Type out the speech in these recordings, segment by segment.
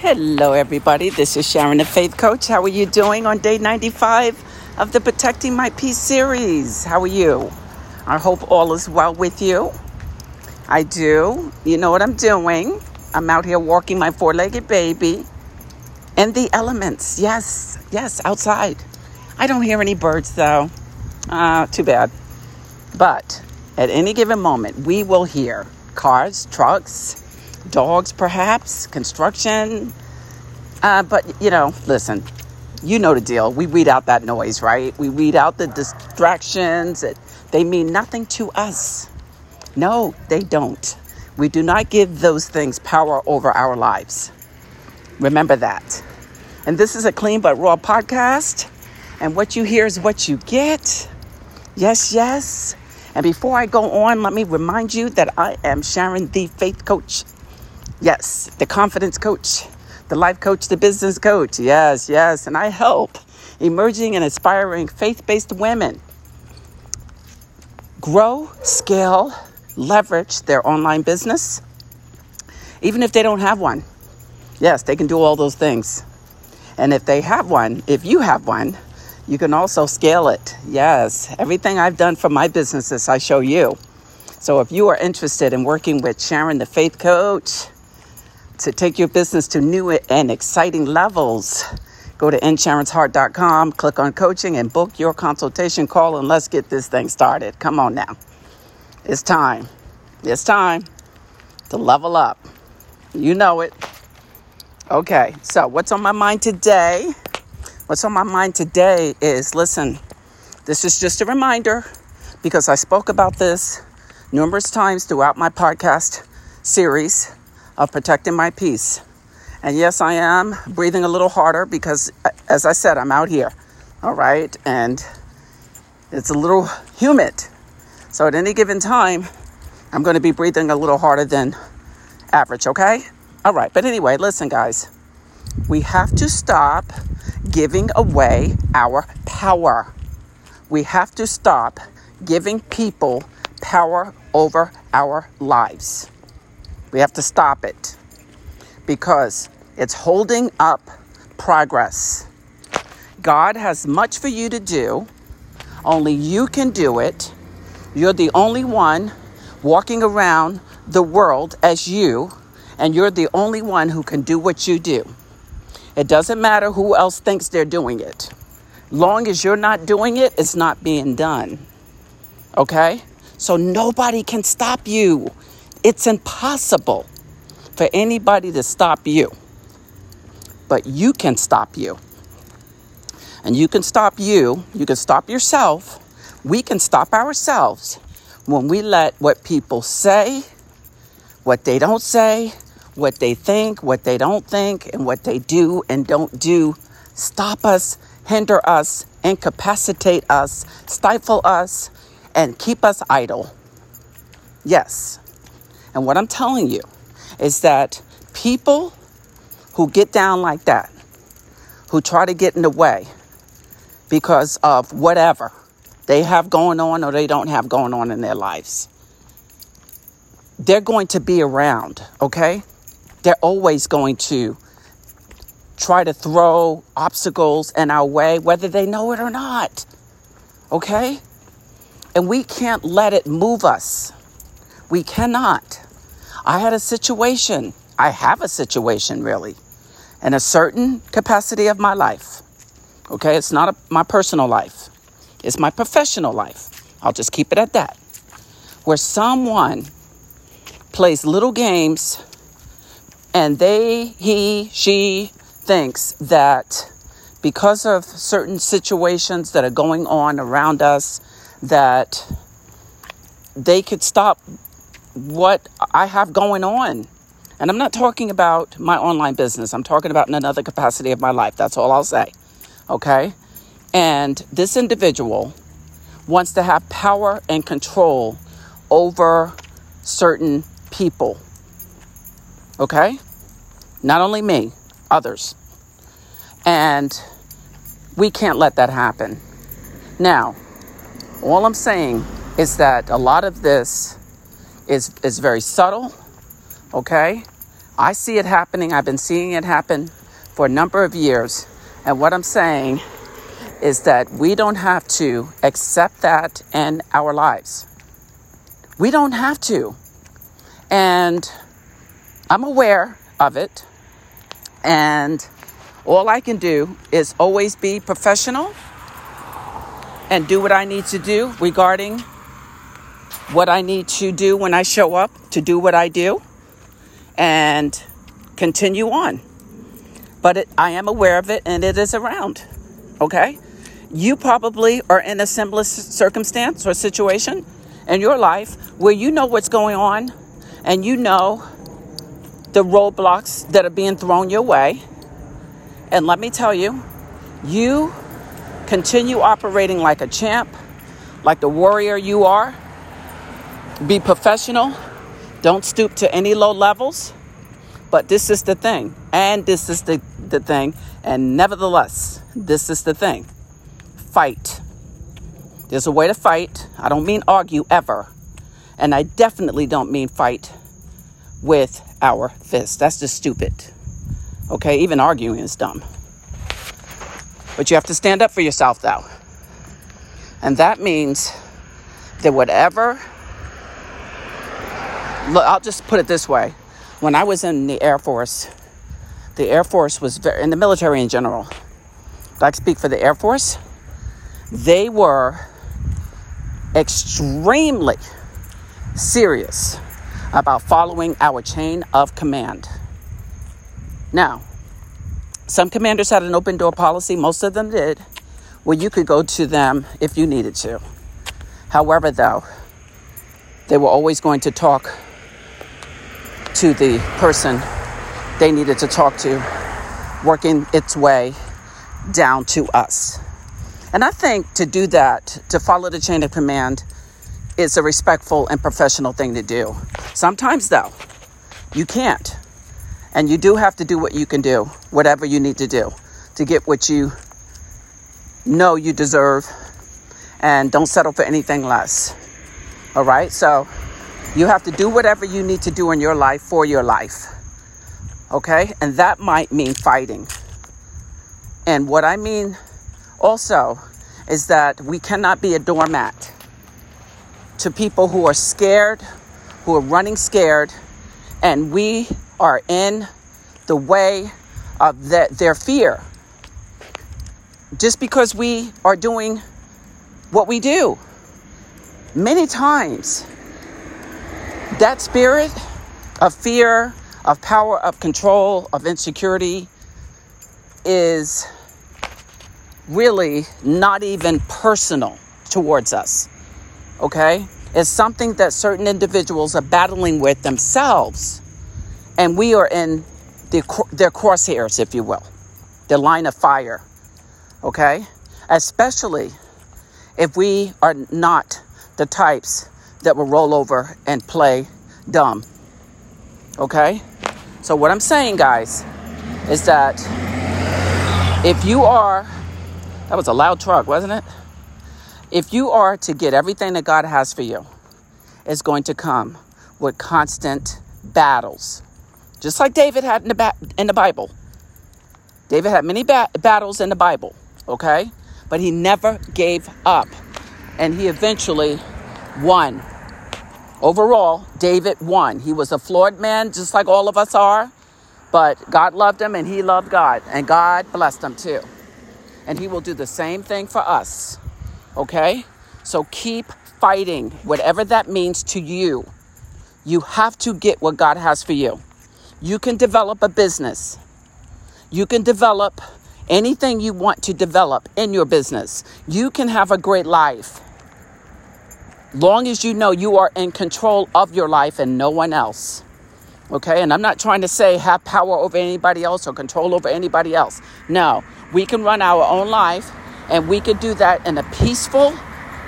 Hello, everybody. This is Sharon, the Faith Coach. How are you doing on day 95 of the Protecting My Peace series? How are you? I hope all is well with you. I do. You know what I'm doing? I'm out here walking my four legged baby in the elements. Yes, yes, outside. I don't hear any birds though. Uh, too bad. But at any given moment, we will hear cars, trucks, dogs, perhaps, construction. Uh, but, you know, listen, you know the deal. We weed out that noise, right? We weed out the distractions. They mean nothing to us. No, they don't. We do not give those things power over our lives. Remember that. And this is a clean but raw podcast. And what you hear is what you get. Yes, yes. And before I go on, let me remind you that I am Sharon, the faith coach Yes, the confidence coach, the life coach, the business coach. Yes, yes. And I help emerging and aspiring faith based women grow, scale, leverage their online business, even if they don't have one. Yes, they can do all those things. And if they have one, if you have one, you can also scale it. Yes, everything I've done for my businesses, I show you. So if you are interested in working with Sharon, the faith coach, to take your business to new and exciting levels. Go to insharonsheart.com, click on coaching, and book your consultation call, and let's get this thing started. Come on now. It's time. It's time to level up. You know it. Okay, so what's on my mind today? What's on my mind today is listen, this is just a reminder because I spoke about this numerous times throughout my podcast series of protecting my peace. And yes, I am breathing a little harder because, as I said, I'm out here. All right. And it's a little humid. So at any given time, I'm going to be breathing a little harder than average. Okay. All right. But anyway, listen, guys. We have to stop giving away our power. We have to stop giving people power over our lives. We have to stop it because it's holding up progress. God has much for you to do. Only you can do it. You're the only one walking around the world as you, and you're the only one who can do what you do. It doesn't matter who else thinks they're doing it. Long as you're not doing it, it's not being done. Okay? So nobody can stop you. It's impossible for anybody to stop you, but you can stop you. And you can stop you, you can stop yourself, we can stop ourselves when we let what people say, what they don't say, what they think, what they don't think, and what they do and don't do stop us, hinder us, incapacitate us, stifle us, and keep us idle. Yes, and what I'm telling you is that people who get down like that, who try to get in the way because of whatever they have going on or they don't have going on in their lives, they're going to be around, okay? They're always going to try to throw obstacles in our way, whether they know it or not, okay? And we can't let it move us. We cannot. I had a situation, I have a situation really, in a certain capacity of my life. Okay, it's not a, my personal life, it's my professional life. I'll just keep it at that. Where someone plays little games and they, he, she thinks that because of certain situations that are going on around us, that they could stop what I have going on. And I'm not talking about my online business. I'm talking about in another capacity of my life. That's all I'll say. Okay? And this individual wants to have power and control over certain people. Okay? Not only me, others. And we can't let that happen. Now, all I'm saying is that a lot of this is, is very subtle, okay? I see it happening. I've been seeing it happen for a number of years. And what I'm saying is that we don't have to accept that in our lives. We don't have to. And I'm aware of it. And all I can do is always be professional and do what I need to do regarding what I need to do when I show up to do what I do and continue on. But it, I am aware of it and it is around. Okay? You probably are in a similar circumstance or situation in your life where you know what's going on and you know the roadblocks that are being thrown your way. And let me tell you, you continue operating like a champ, like the warrior you are. Be professional. Don't stoop to any low levels. But this is the thing, and this is the, the thing, and nevertheless, this is the thing fight. There's a way to fight. I don't mean argue ever. And I definitely don't mean fight with our fists. That's just stupid. Okay, even arguing is dumb. But you have to stand up for yourself, though. And that means that whatever, look, I'll just put it this way. When I was in the Air Force, the Air Force was very, in the military in general, I speak for the Air Force, they were extremely serious about following our chain of command. Now, some commanders had an open door policy, most of them did, where you could go to them if you needed to. However, though, they were always going to talk to the person they needed to talk to, working its way down to us. And I think to do that, to follow the chain of command, is a respectful and professional thing to do. Sometimes, though, you can't. And you do have to do what you can do, whatever you need to do to get what you know you deserve and don't settle for anything less. All right? So you have to do whatever you need to do in your life for your life. Okay? And that might mean fighting. And what I mean also is that we cannot be a doormat to people who are scared, who are running scared, and we are in the way of the, their fear. Just because we are doing what we do. Many times, that spirit of fear, of power, of control, of insecurity is really not even personal towards us. Okay? It's something that certain individuals are battling with themselves and we are in the, their crosshairs, if you will, the line of fire. Okay? Especially if we are not the types that will roll over and play dumb. Okay? So, what I'm saying, guys, is that if you are, that was a loud truck, wasn't it? If you are to get everything that God has for you, it's going to come with constant battles just like David had in the, ba- in the Bible. David had many ba- battles in the Bible, okay? But he never gave up. And he eventually won. Overall, David won. He was a flawed man, just like all of us are. But God loved him and he loved God. And God blessed him too. And he will do the same thing for us, okay? So keep fighting, whatever that means to you. You have to get what God has for you. You can develop a business. You can develop anything you want to develop in your business. You can have a great life. Long as you know you are in control of your life and no one else. Okay, and I'm not trying to say have power over anybody else or control over anybody else. No, we can run our own life and we can do that in a peaceful,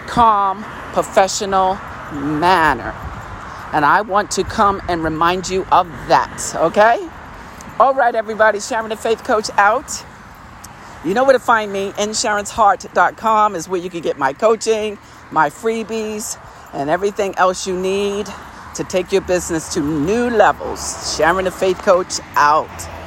calm, professional manner. And I want to come and remind you of that, okay? All right, everybody, Sharon the Faith Coach out. You know where to find me. InSharon'sHeart.com is where you can get my coaching, my freebies, and everything else you need to take your business to new levels. Sharon the Faith Coach out.